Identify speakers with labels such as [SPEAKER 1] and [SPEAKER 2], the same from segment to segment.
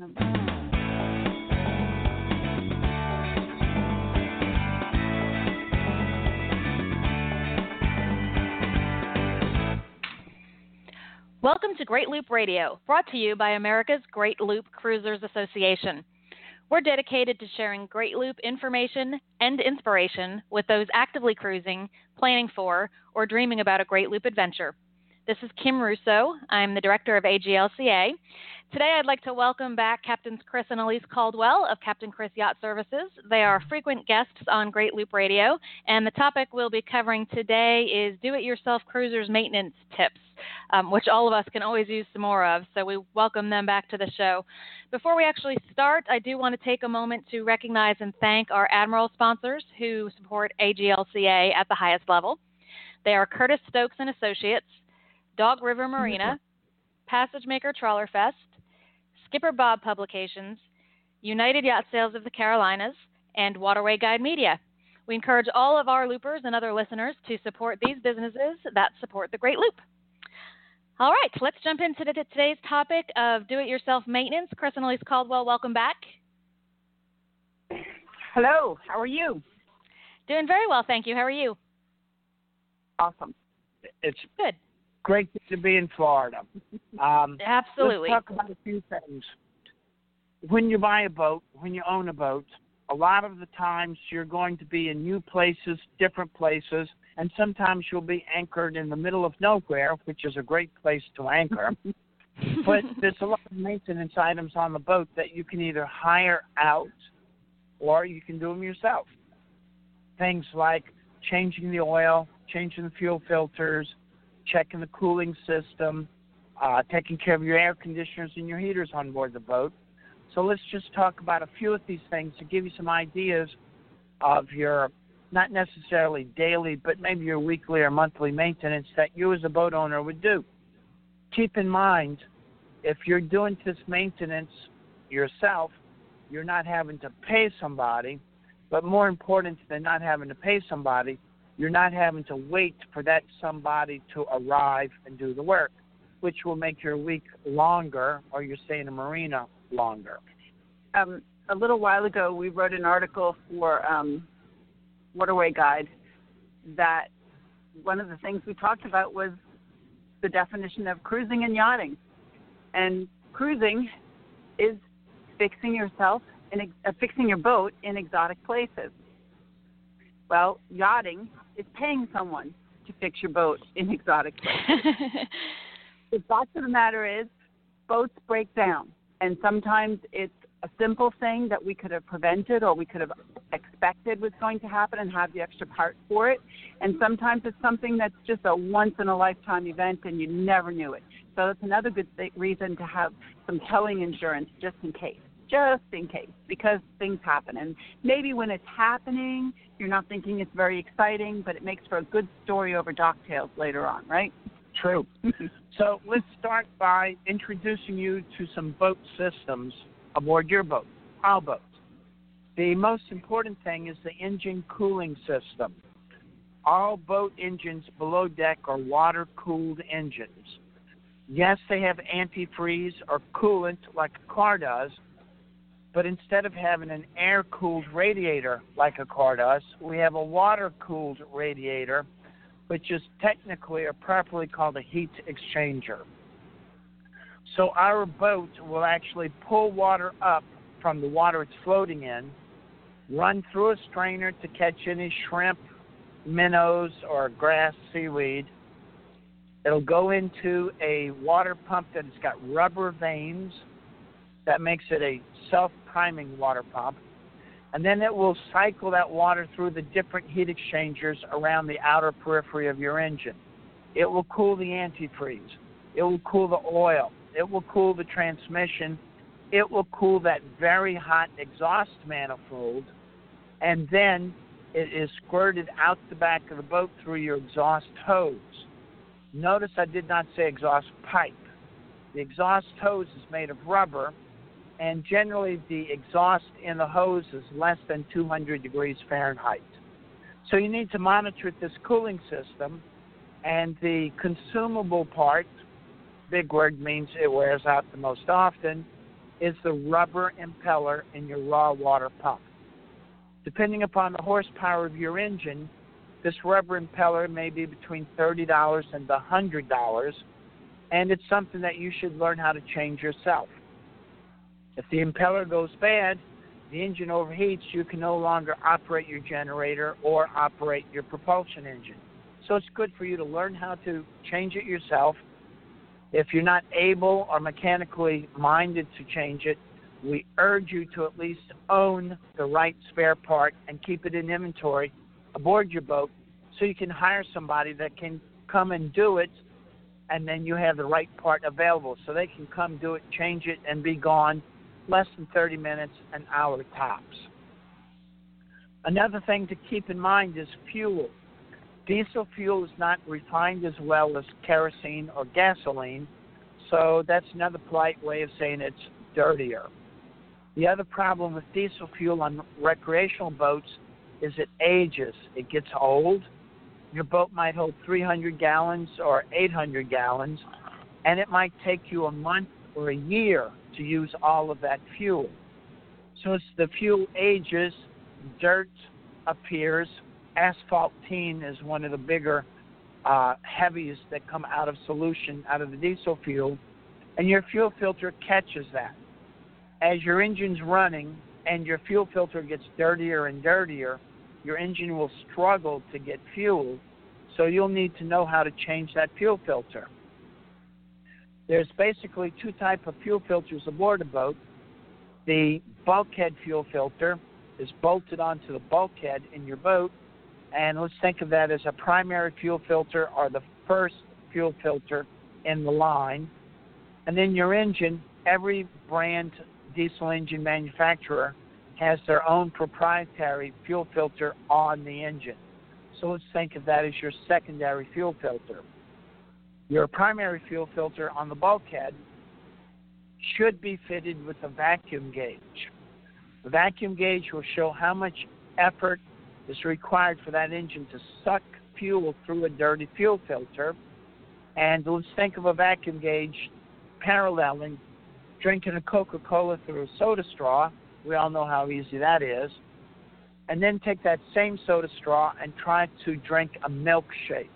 [SPEAKER 1] Welcome to Great Loop Radio, brought to you by America's Great Loop Cruisers Association. We're dedicated to sharing Great Loop information and inspiration with those actively cruising, planning for, or dreaming about a Great Loop adventure. This is Kim Russo. I'm the director of AGLCA. Today, I'd like to welcome back Captains Chris and Alyse Caldwell of Captain Chris Yacht Services. They are frequent guests on Great Loop Radio, and the topic we'll be covering today is do it yourself cruisers maintenance tips, um, which all of us can always use some more of. So we welcome them back to the show. Before we actually start, I do want to take a moment to recognize and thank our Admiral sponsors who support AGLCA at the highest level. They are Curtis Stokes and Associates. Dog River Marina, Passage Maker Trawler Fest, Skipper Bob Publications, United Yacht Sales of the Carolinas, and Waterway Guide Media. We encourage all of our loopers and other listeners to support these businesses that support the Great Loop. All right, let's jump into today's topic of do it yourself maintenance. Chris and Alyse Caldwell, welcome back.
[SPEAKER 2] Hello, how are you?
[SPEAKER 1] Doing very well, thank you. How are you?
[SPEAKER 2] Awesome.
[SPEAKER 3] It's
[SPEAKER 1] good
[SPEAKER 3] great to be in Florida. Um,
[SPEAKER 1] Absolutely.
[SPEAKER 3] Let's talk about a few things. When you buy a boat, when you own a boat, a lot of the times you're going to be in new places, different places, and sometimes you'll be anchored in the middle of nowhere, which is a great place to anchor. but there's a lot of maintenance items on the boat that you can either hire out or you can do them yourself. Things like changing the oil, changing the fuel filters, checking the cooling system, uh, taking care of your air conditioners and your heaters on board the boat. So let's just talk about a few of these things to give you some ideas of your not necessarily daily, but maybe your weekly or monthly maintenance that you as a boat owner would do. Keep in mind, if you're doing this maintenance yourself, you're not having to pay somebody, but more important than not having to pay somebody, you're not having to wait for that somebody to arrive and do the work, which will make your week longer or your stay in a marina longer.
[SPEAKER 2] Um, a little while ago, we wrote an article for um, Waterway Guide that one of the things we talked about was the definition of cruising and yachting. And cruising is fixing yourself in uh, fixing your boat in exotic places. Well, yachting is paying someone to fix your boat in exotic places. the fact of the matter is, boats break down, and sometimes it's a simple thing that we could have prevented or we could have expected was going to happen and have the extra parts for it. And sometimes it's something that's just a once in a lifetime event and you never knew it. So that's another good th- reason to have some towing insurance just in case just in case because things happen. And maybe when it's happening, you're not thinking it's very exciting, but it makes for a good story over Docktails later on, right?
[SPEAKER 3] True. so let's start by introducing you to some boat systems aboard your boat, our boat. The most important thing is the engine cooling system. All boat engines below deck are water cooled engines. Yes, they have antifreeze or coolant like a car does, but instead of having an air cooled radiator like a car does, we have a water cooled radiator, which is technically or properly called a heat exchanger. So our boat will actually pull water up from the water it's floating in, run through a strainer to catch any shrimp, minnows, or grass, seaweed. It'll go into a water pump that has got rubber vanes that makes it a self priming water pump. And then it will cycle that water through the different heat exchangers around the outer periphery of your engine. It will cool the antifreeze. It will cool the oil. It will cool the transmission. It will cool that very hot exhaust manifold. And then it is squirted out the back of the boat through your exhaust hose. Notice I did not say exhaust pipe. The exhaust hose is made of rubber and generally the exhaust in the hose is less than 200 degrees Fahrenheit. So you need to monitor this cooling system, and the consumable part, big word means it wears out the most often, is the rubber impeller in your raw water pump. Depending upon the horsepower of your engine, this rubber impeller may be between $30 and $100, and it's something that you should learn how to change yourself. If the impeller goes bad, the engine overheats, you can no longer operate your generator or operate your propulsion engine. So it's good for you to learn how to change it yourself. If you're not able or mechanically minded to change it, we urge you to at least own the right spare part and keep it in inventory aboard your boat so you can hire somebody that can come and do it and then you have the right part available so they can come do it, change it, and be gone less than 30 minutes, an hour tops. Another thing to keep in mind is fuel. Diesel fuel is not refined as well as kerosene or gasoline, so that's another polite way of saying it's dirtier. The other problem with diesel fuel on recreational boats is it ages. It gets old. Your boat might hold 300 gallons or 800 gallons, and it might take you a month or a year to use all of that fuel. So as the fuel ages, dirt appears. Asphaltene is one of the bigger uh, that come out of solution out of the diesel fuel, and your fuel filter catches that. As your engine's running and your fuel filter gets dirtier and dirtier, your engine will struggle to get fuel, so you'll need to know how to change that fuel filter. There's basically two type of fuel filters aboard a boat. The bulkhead fuel filter is bolted onto the bulkhead in your boat, and let's think of that as a primary fuel filter or the first fuel filter in the line. And then your engine, every brand diesel engine manufacturer has their own proprietary fuel filter on the engine. So let's think of that as your secondary fuel filter. Your primary fuel filter on the bulkhead should be fitted with a vacuum gauge. The vacuum gauge will show how much effort is required for that engine to suck fuel through a dirty fuel filter. And let's think of a vacuum gauge paralleling drinking a Coca Cola through a soda straw. We all know how easy that is. And then take that same soda straw and try to drink a milkshake.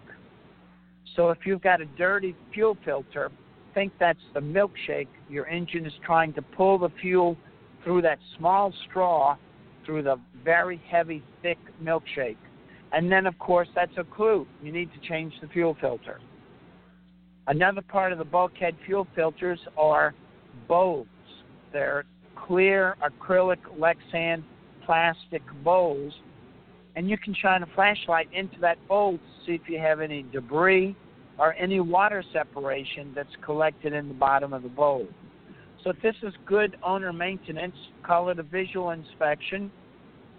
[SPEAKER 3] So if you've got a dirty fuel filter, think that's the milkshake. Your engine is trying to pull the fuel through that small straw through the very heavy, thick milkshake. And then, of course, that's a clue. You need to change the fuel filter. Another part of the bulkhead fuel filters are bowls. They're clear acrylic Lexan plastic bowls and you can shine a flashlight into that bowl to see if you have any debris or any water separation that's collected in the bottom of the bowl. So if this is good owner maintenance, call it a visual inspection.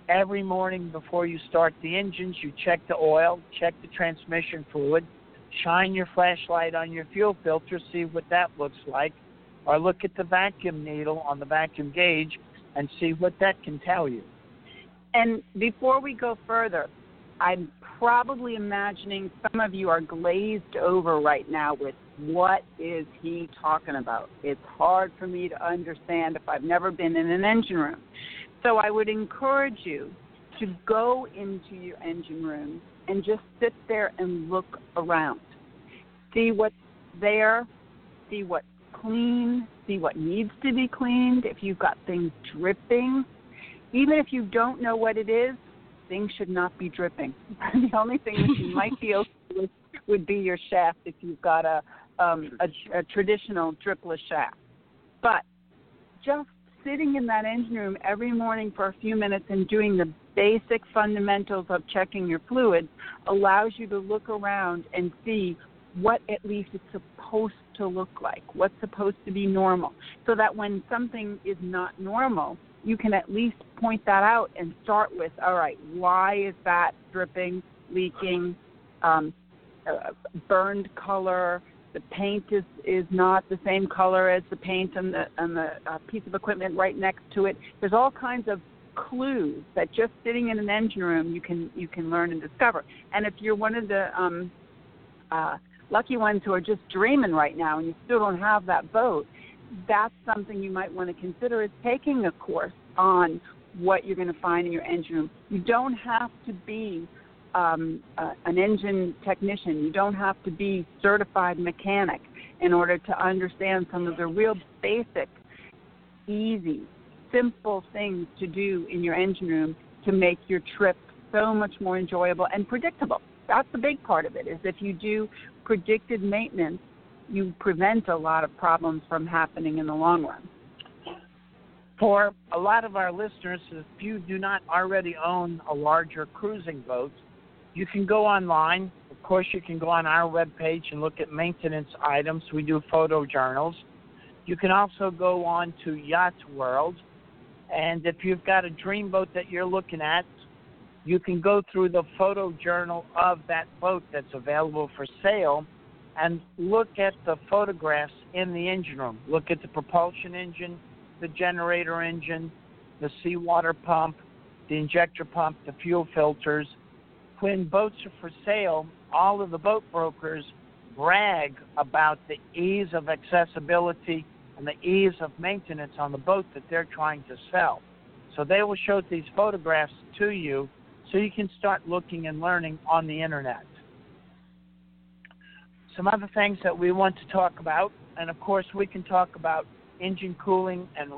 [SPEAKER 3] Every morning before you start the engines, you check the oil, check the transmission fluid, shine your flashlight on your fuel filter, see what that looks like, or look at the vacuum needle on the vacuum gauge and see what that can tell you.
[SPEAKER 2] And before we go further, I'm probably imagining some of you are glazed over right now with what is he talking about? It's hard for me to understand if I've never been in an engine room. So I would encourage you to go into your engine room and just sit there and look around. See what's there, see what's clean, see what needs to be cleaned. If you've got things dripping, even if you don't know what it is, things should not be dripping. the only thing that you might be okay with would be your shaft if you've got a, um, a, a traditional dripless shaft. But just sitting in that engine room every morning for a few minutes and doing the basic fundamentals of checking your fluid allows you to look around and see what at least it's supposed to look like, what's supposed to be normal, so that when something is not normal, you can at least point that out and start with all right why is that dripping leaking um, uh, burned color? The paint is is not the same color as the paint on the on the uh, piece of equipment right next to it. There's all kinds of clues that just sitting in an engine room you can you can learn and discover. And if you're one of the um uh lucky ones who are just dreaming right now and you still don't have that boat that's something you might want to consider is taking a course on what you're going to find in your engine room. You don't have to be um, uh, an engine technician. You don't have to be certified mechanic in order to understand some of the real basic, easy, simple things to do in your engine room to make your trip so much more enjoyable and predictable. That's the big part of it. Is if you do predicted maintenance, you prevent a lot of problems from happening in the long run.
[SPEAKER 3] For a lot of our listeners, if you do not already own a larger cruising boat, you can go online. Of course, you can go on our webpage and look at maintenance items. We do photo journals. You can also go on to Yacht World. And if you've got a dream boat that you're looking at, you can go through the photo journal of that boat that's available for sale and look at the photographs in the engine room. Look at the propulsion engine, the generator engine, the seawater pump, the injector pump, the fuel filters. When boats are for sale, all of the boat brokers brag about the ease of accessibility and the ease of maintenance on the boat that they're trying to sell. So they will show these photographs to you so you can start looking and learning on the internet. Some other things that we want to talk about, and of course, we can talk about engine cooling and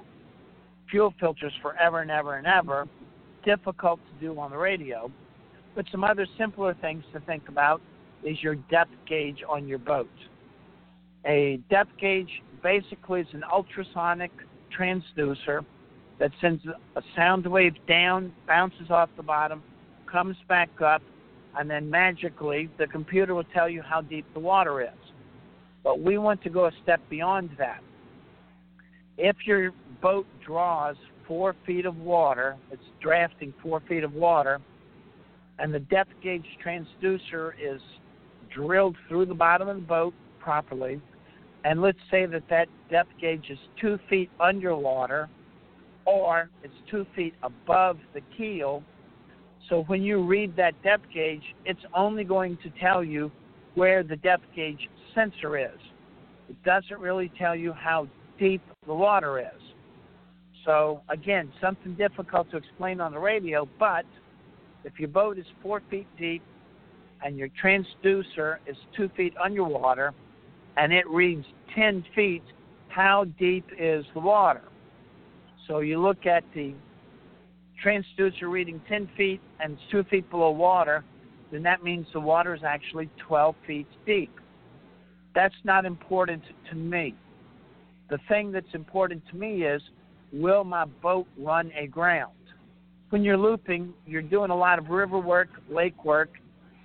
[SPEAKER 3] fuel filters forever and ever and ever. Difficult to do on the radio. But some other simpler things to think about is your depth gauge on your boat. A depth gauge basically is an ultrasonic transducer that sends a sound wave down, bounces off the bottom, comes back up, and then magically the computer will tell you how deep the water is. But we want to go a step beyond that. If your boat draws four feet of water, it's drafting four feet of water, and the depth gauge transducer is drilled through the bottom of the boat properly, and let's say that that depth gauge is two feet underwater, or it's two feet above the keel, so when you read that depth gauge, it's only going to tell you where the depth gauge sensor is. It doesn't really tell you how deep the water is. So again, something difficult to explain on the radio, but if your boat is four feet deep and your transducer is two feet underwater and it reads 10 feet, how deep is the water? So you look at the transducer reading 10 feet and it's 2 feet below water, then that means the water is actually 12 feet deep. That's not important to me. The thing that's important to me is will my boat run aground? When you're looping, you're doing a lot of river work, lake work,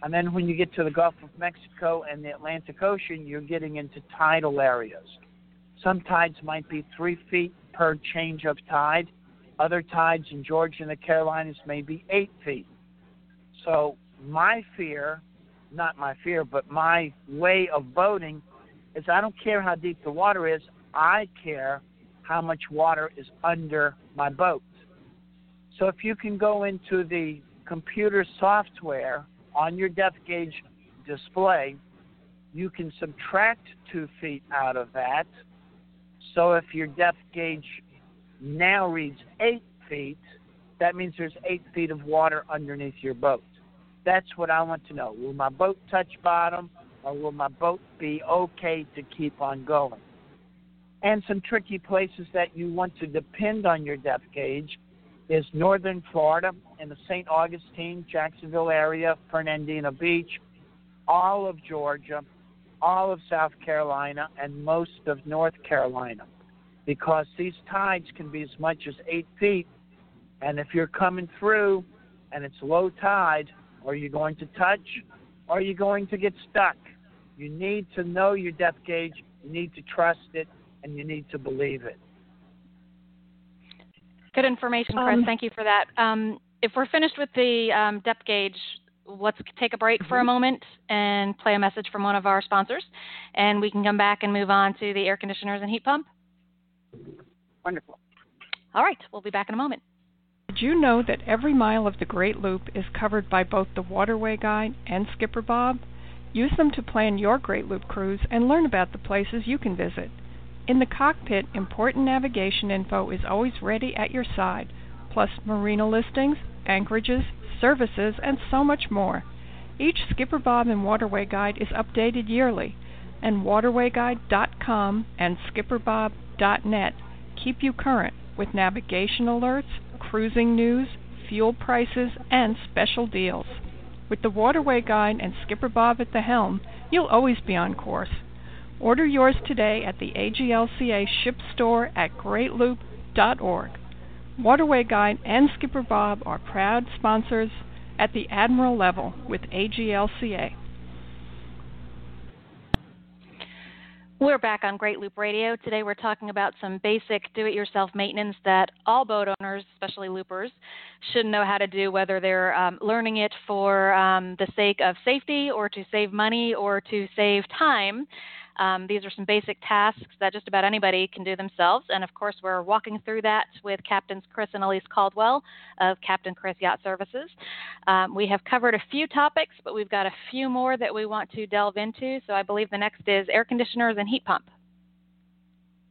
[SPEAKER 3] and then when you get to the Gulf of Mexico and the Atlantic Ocean, you're getting into tidal areas. Some tides might be three feet per change of tide other tides in Georgia and the Carolinas may be eight feet. So my fear, not my fear, but my way of boating is I don't care how deep the water is. I care how much water is under my boat. So if you can go into the computer software on your depth gauge display, you can subtract two feet out of that. So if your depth gauge now reads eight feet, that means there's eight feet of water underneath your boat. That's what I want to know. Will my boat touch bottom or will my boat be okay to keep on going? And some tricky places that you want to depend on your depth gauge is northern Florida in the St. Augustine, Jacksonville area, Fernandina Beach, all of Georgia, all of South Carolina, and most of North Carolina because these tides can be as much as eight feet. And if you're coming through and it's low tide, are you going to touch? Or are you going to get stuck? You need to know your depth gauge, you need to trust it, and you need to believe it.
[SPEAKER 1] Good information, Chris. Um, Thank you for that. Um, if we're finished with the um, depth gauge, let's take a break for a mm-hmm. moment and play a message from one of our sponsors, and we can come back and move on to the air conditioners and heat pump.
[SPEAKER 2] Wonderful.
[SPEAKER 1] All right, we'll be back in a moment.
[SPEAKER 4] Did you know that every mile of the Great Loop is covered by both the Waterway Guide and Skipper Bob? Use them to plan your Great Loop cruise and learn about the places you can visit. In the cockpit, important navigation info is always ready at your side, plus marina listings, anchorages, services, and so much more. Each Skipper Bob and Waterway Guide is updated yearly, and waterwayguide.com and skipperbob.net keep you current with navigation alerts, cruising news, fuel prices, and special deals. With the Waterway Guide and Skipper Bob at the helm, you'll always be on course. Order yours today at the AGLCA ship store at greatloop.org. Waterway Guide and Skipper Bob are proud sponsors at the Admiral level with AGLCA.
[SPEAKER 1] We're back on Great Loop Radio. Today we're talking about some basic do it yourself maintenance that all boat owners, especially loopers, should know how to do, whether they're um, learning it for um, the sake of safety or to save money or to save time. Um, these are some basic tasks that just about anybody can do themselves. And of course, we're walking through that with Captains Chris and Alyse Caldwell of Captain Chris Yacht Services. Um, we have covered a few topics, but we've got a few more that we want to delve into. So I believe the next is air conditioners and heat pump.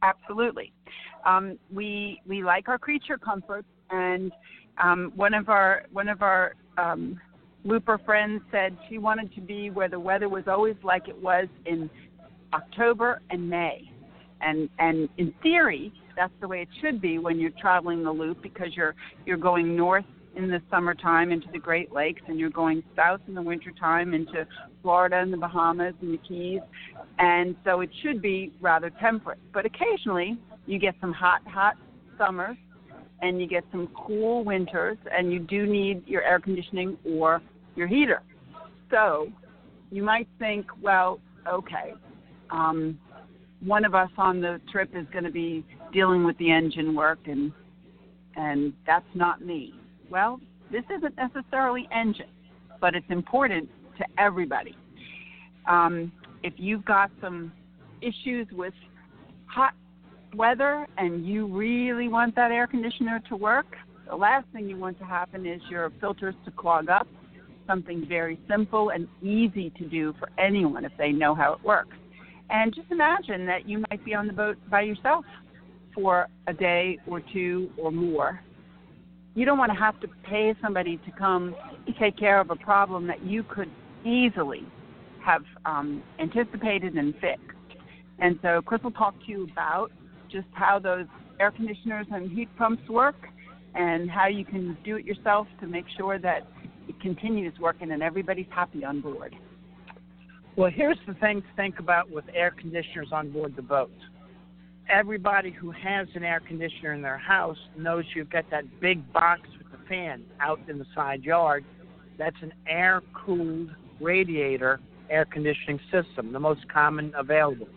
[SPEAKER 2] Absolutely. Um, we we like our creature comforts, and um, one of our one of our um, looper friends said she wanted to be where the weather was always like it was in October and May. And and in theory, that's the way it should be when you're traveling the loop because you're you're going north in the summertime into the Great Lakes and you're going south in the wintertime into Florida and the Bahamas and the Keys. And so it should be rather temperate. But occasionally you get some hot, hot summers and you get some cool winters and you do need your air conditioning or your heater. So you might think, well, okay, um, one of us on the trip is going to be dealing with the engine work, and and that's not me. Well, this isn't necessarily engine, but it's important to everybody. Um, if you've got some issues with hot weather and you really want that air conditioner to work, the last thing you want to happen is your filters to clog up. Something very simple and easy to do for anyone if they know how it works. And just imagine that you might be on the boat by yourself for a day or two or more. You don't want to have to pay somebody to come take care of a problem that you could easily have um, anticipated and fixed. And so Chris will talk to you about just how those air conditioners and heat pumps work and how you can do it yourself to make sure that it continues working and everybody's happy on board.
[SPEAKER 3] Well, here's the thing to think about with air conditioners on board the boat. Everybody who has an air conditioner in their house knows you've got that big box with the fan out in the side yard. That's an air cooled radiator air conditioning system, the most common available.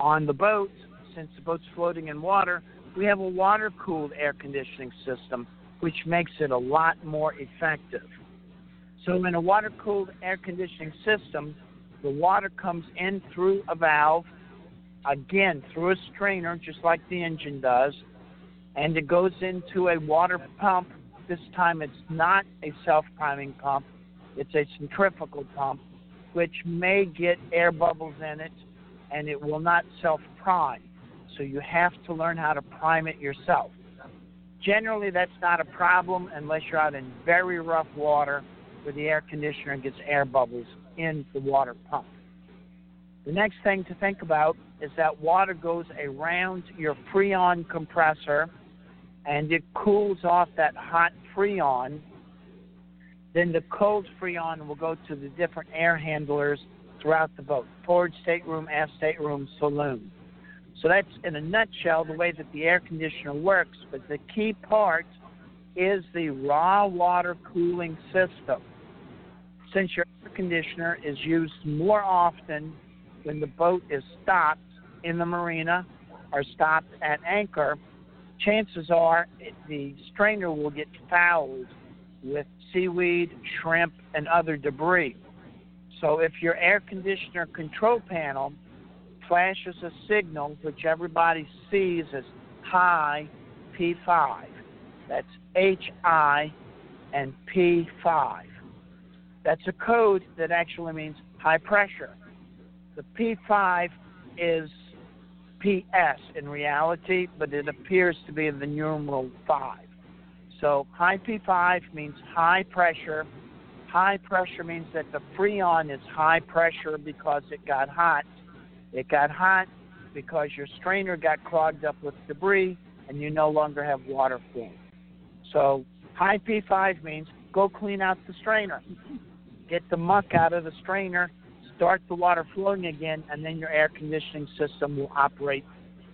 [SPEAKER 3] On the boat, since the boat's floating in water, we have a water cooled air conditioning system, which makes it a lot more effective. So, in a water cooled air conditioning system, the water comes in through a valve, again through a strainer, just like the engine does, and it goes into a water pump. This time it's not a self priming pump, it's a centrifugal pump, which may get air bubbles in it and it will not self prime. So you have to learn how to prime it yourself. Generally, that's not a problem unless you're out in very rough water where the air conditioner gets air bubbles in the water pump. The next thing to think about is that water goes around your freon compressor and it cools off that hot freon. Then the cold freon will go to the different air handlers throughout the boat forward stateroom, aft stateroom, saloon. So that's in a nutshell the way that the air conditioner works. But the key part is the raw water cooling system. Since your conditioner is used more often when the boat is stopped in the marina or stopped at anchor, chances are the strainer will get fouled with seaweed, shrimp, and other debris. So if your air conditioner control panel flashes a signal which everybody sees as high P5, that's HI and P5. That's a code that actually means high pressure. The P5 is PS in reality, but it appears to be the numeral 5. So high P5 means high pressure. High pressure means that the freon is high pressure because it got hot. It got hot because your strainer got clogged up with debris and you no longer have water flow. So high P5 means go clean out the strainer. Get the muck out of the strainer, start the water flowing again, and then your air conditioning system will operate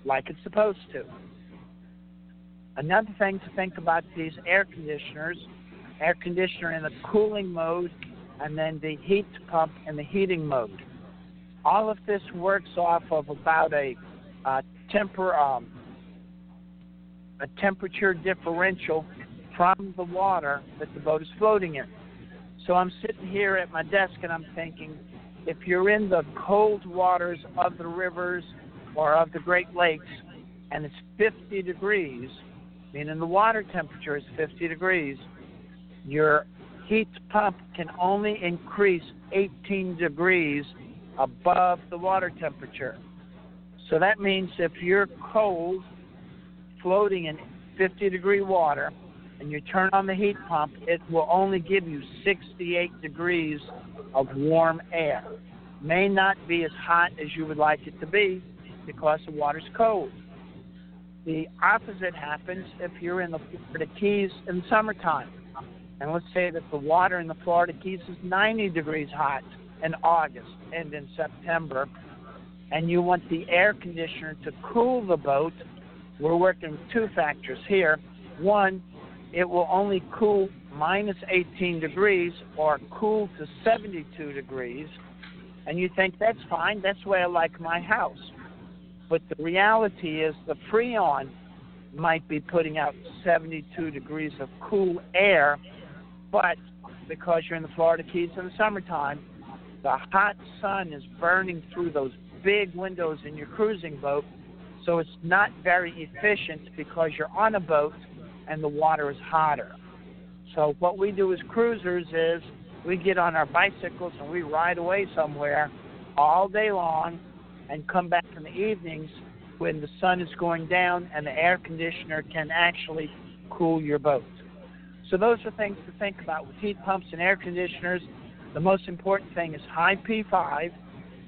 [SPEAKER 3] like it's supposed to. Another thing to think about these air conditioners, air conditioner in the cooling mode and then the heat pump in the heating mode. All of this works off of about a temper um, a temperature differential from the water that the boat is floating in. So I'm sitting here at my desk and I'm thinking, if you're in the cold waters of the rivers or of the Great Lakes and it's 50 degrees, meaning the water temperature is 50 degrees, your heat pump can only increase 18 degrees above the water temperature. So that means if you're cold, floating in 50 degree water, and you turn on the heat pump, it will only give you 68 degrees of warm air. May not be as hot as you would like it to be because the water's cold. The opposite happens if you're in the Florida Keys in the summertime. And let's say that the water in the Florida Keys is 90 degrees hot in August and in September, and you want the air conditioner to cool the boat. We're working with two factors here. One, it will only cool minus 18 degrees or cool to 72 degrees. And you think that's fine, that's way I like my house. But the reality is the Freon might be putting out 72 degrees of cool air, but because you're in the Florida Keys in the summertime, the hot sun is burning through those big windows in your cruising boat, so it's not very efficient because you're on a boat and the water is hotter. So what we do as cruisers is we get on our bicycles and we ride away somewhere all day long and come back in the evenings when the sun is going down and the air conditioner can actually cool your boat. So those are things to think about with heat pumps and air conditioners. The most important thing is high P5,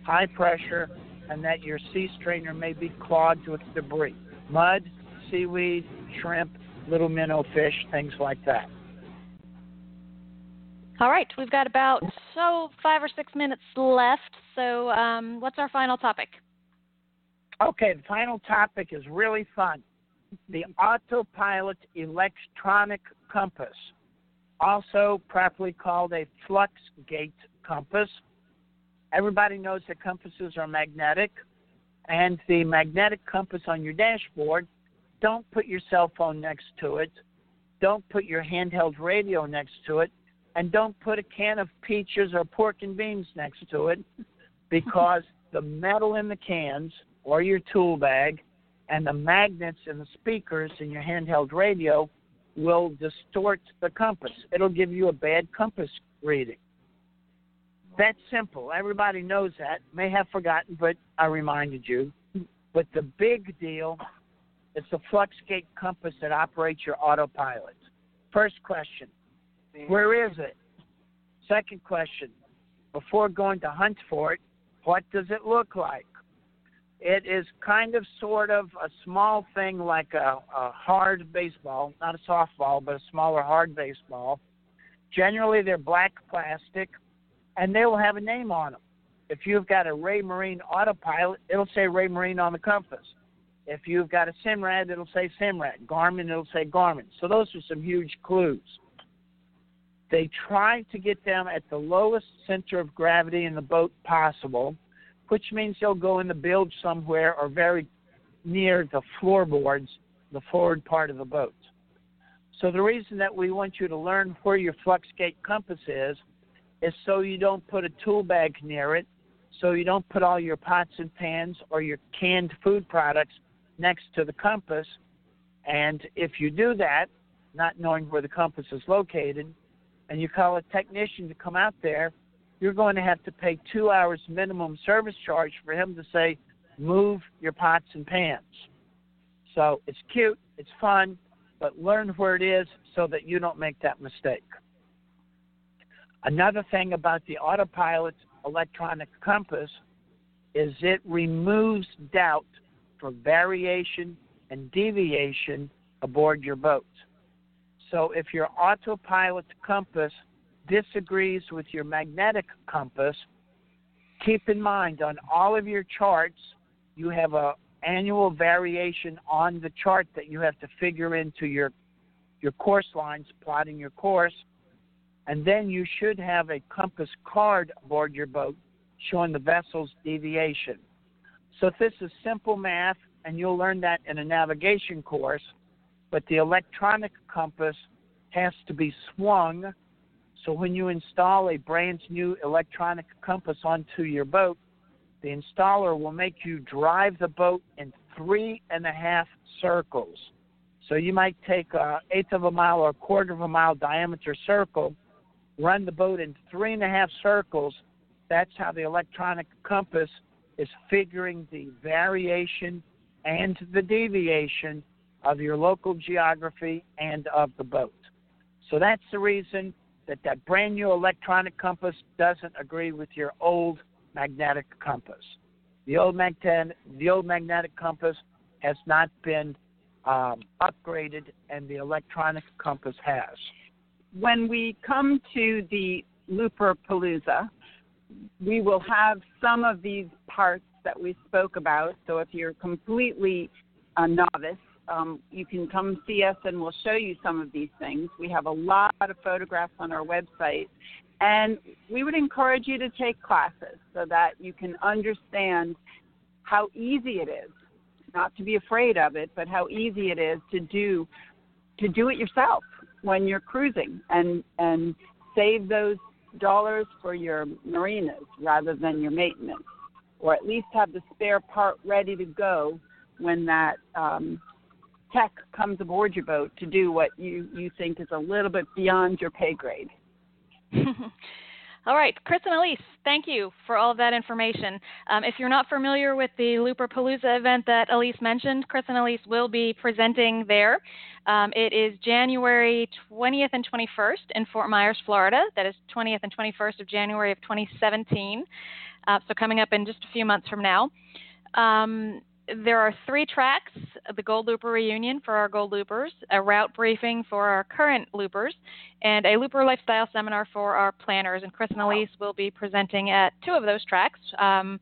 [SPEAKER 3] high pressure, and that your sea strainer may be clogged with debris, mud, seaweed, shrimp, little minnow fish, things like that.
[SPEAKER 1] All right, we've got about so five or six minutes left. So, um, what's our final topic?
[SPEAKER 3] Okay, the final topic is really fun. The autopilot electronic compass, also properly called a flux gate compass. Everybody knows that compasses are magnetic, and the magnetic compass on your dashboard, don't put your cell phone next to it. Don't put your handheld radio next to it and don't put a can of peaches or pork and beans next to it because the metal in the cans or your tool bag and the magnets in the speakers in your handheld radio will distort the compass. It'll give you a bad compass reading. That's simple. Everybody knows that. May have forgotten, but I reminded you. But the big deal is the FluxGate compass that operates your autopilot. First question where is it? Second question before going to hunt for it, what does it look like? It is kind of sort of a small thing like a, a hard baseball, not a softball, but a smaller hard baseball. Generally, they're black plastic, and they will have a name on them. If you've got a Raymarine autopilot, it'll say Raymarine on the compass. If you've got a Simrad, it'll say Simrad. Garmin, it'll say Garmin. So those are some huge clues. They try to get them at the lowest center of gravity in the boat possible, which means they'll go in the bilge somewhere or very near the floorboards, the forward part of the boat. So the reason that we want you to learn where your FluxGate compass is is so you don't put a tool bag near it, so you don't put all your pots and pans or your canned food products next to the compass. And if you do that, not knowing where the compass is located, and you call a technician to come out there, you're going to have to pay two hours minimum service charge for him to say, move your pots and pans. So it's cute, it's fun, but learn where it is so that you don't make that mistake. Another thing about the autopilot electronic compass is it removes doubt for variation and deviation aboard your boat. So if your autopilot compass disagrees with your magnetic compass, keep in mind on all of your charts you have a annual variation on the chart that you have to figure into your your course lines plotting your course and then you should have a compass card aboard your boat showing the vessel's deviation. So this is simple math and you'll learn that in a navigation course, but the electronic compass has to be swung. So when you install a brand new electronic compass onto your boat, the installer will make you drive the boat in three and a half circles. So you might take a eighth of a mile or a quarter of a mile diameter circle, run the boat in three and a half circles. That's how the electronic compass is figuring the variation and the deviation of your local geography and of the boat. So that's the reason that that brand new electronic compass doesn't agree with your old magnetic compass. The old, magnetic, the old magnetic compass has not been um, upgraded, and the electronic compass has.
[SPEAKER 2] When we come to the Looper Palooza, we will have some of these parts that we spoke about. So if you're completely a novice, um, you can come see us and we'll show you some of these things. We have a lot of photographs on our website, and we would encourage you to take classes so that you can understand how easy it is, not to be afraid of it, but how easy it is to do to do it yourself when you're cruising and and save those dollars for your marinas rather than your maintenance, or at least have the spare part ready to go when that um, tech comes aboard your boat to do what you you think is a little bit beyond your pay grade.
[SPEAKER 1] all right, Chris and Alyse, thank you for all of that information. Um, if you're not familiar with the Looper Palooza event that Alyse mentioned, Chris and Alyse will be presenting there. Um, it is January 20th and 21st in Fort Myers, Florida. That is 20th and 21st of January of 2017. Uh, so coming up in just a few months from now. Um, there are three tracks the Gold Looper reunion for our Gold Loopers, a route briefing for our current Loopers, and a Looper lifestyle seminar for our planners. And Chris and Alyse will be presenting at two of those tracks. Um,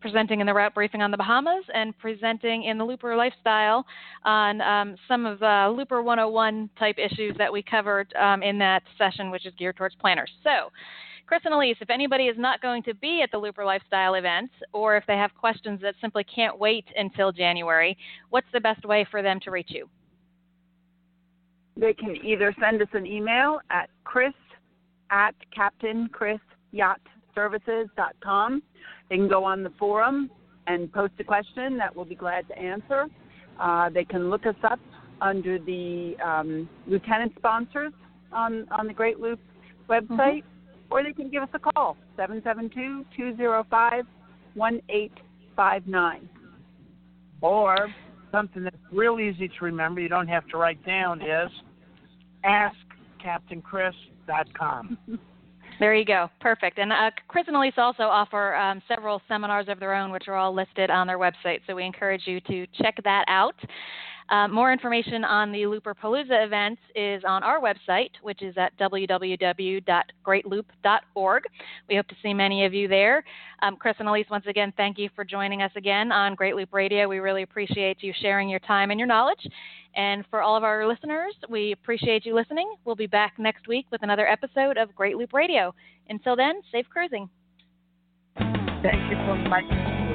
[SPEAKER 1] presenting in the route briefing on the Bahamas and presenting in the Looper lifestyle on um, some of the Looper 101 type issues that we covered um, in that session, which is geared towards planners. So, Chris and Alyse, if anybody is not going to be at the Looper Lifestyle event, or if they have questions that simply can't wait until January, what's the best way for them to reach you?
[SPEAKER 2] They can either send us an email at chris at captainchrisyachtservices.com. They can go on the forum and post a question that we'll be glad to answer. Uh, they can look us up under the um, lieutenant sponsors on, on the Great Loop website. Mm-hmm or they can give us a call 772 205 1859.
[SPEAKER 3] Or something that's real easy to remember, you don't have to write down, is askcaptainchris.com.
[SPEAKER 1] There you go. Perfect. And uh, Chris and Alyse also offer um, several seminars of their own, which are all listed on their website. So we encourage you to check that out. Uh, more information on the Looper Palooza events is on our website, which is at www.greatloop.org. We hope to see many of you there. Um, Chris and Alyse, once again, thank you for joining us again on Great Loop Radio. We really appreciate you sharing your time and your knowledge. And for all of our listeners, we appreciate you listening. We'll be back next week with another episode of Great Loop Radio. Until then, safe cruising.
[SPEAKER 3] Thank you for inviting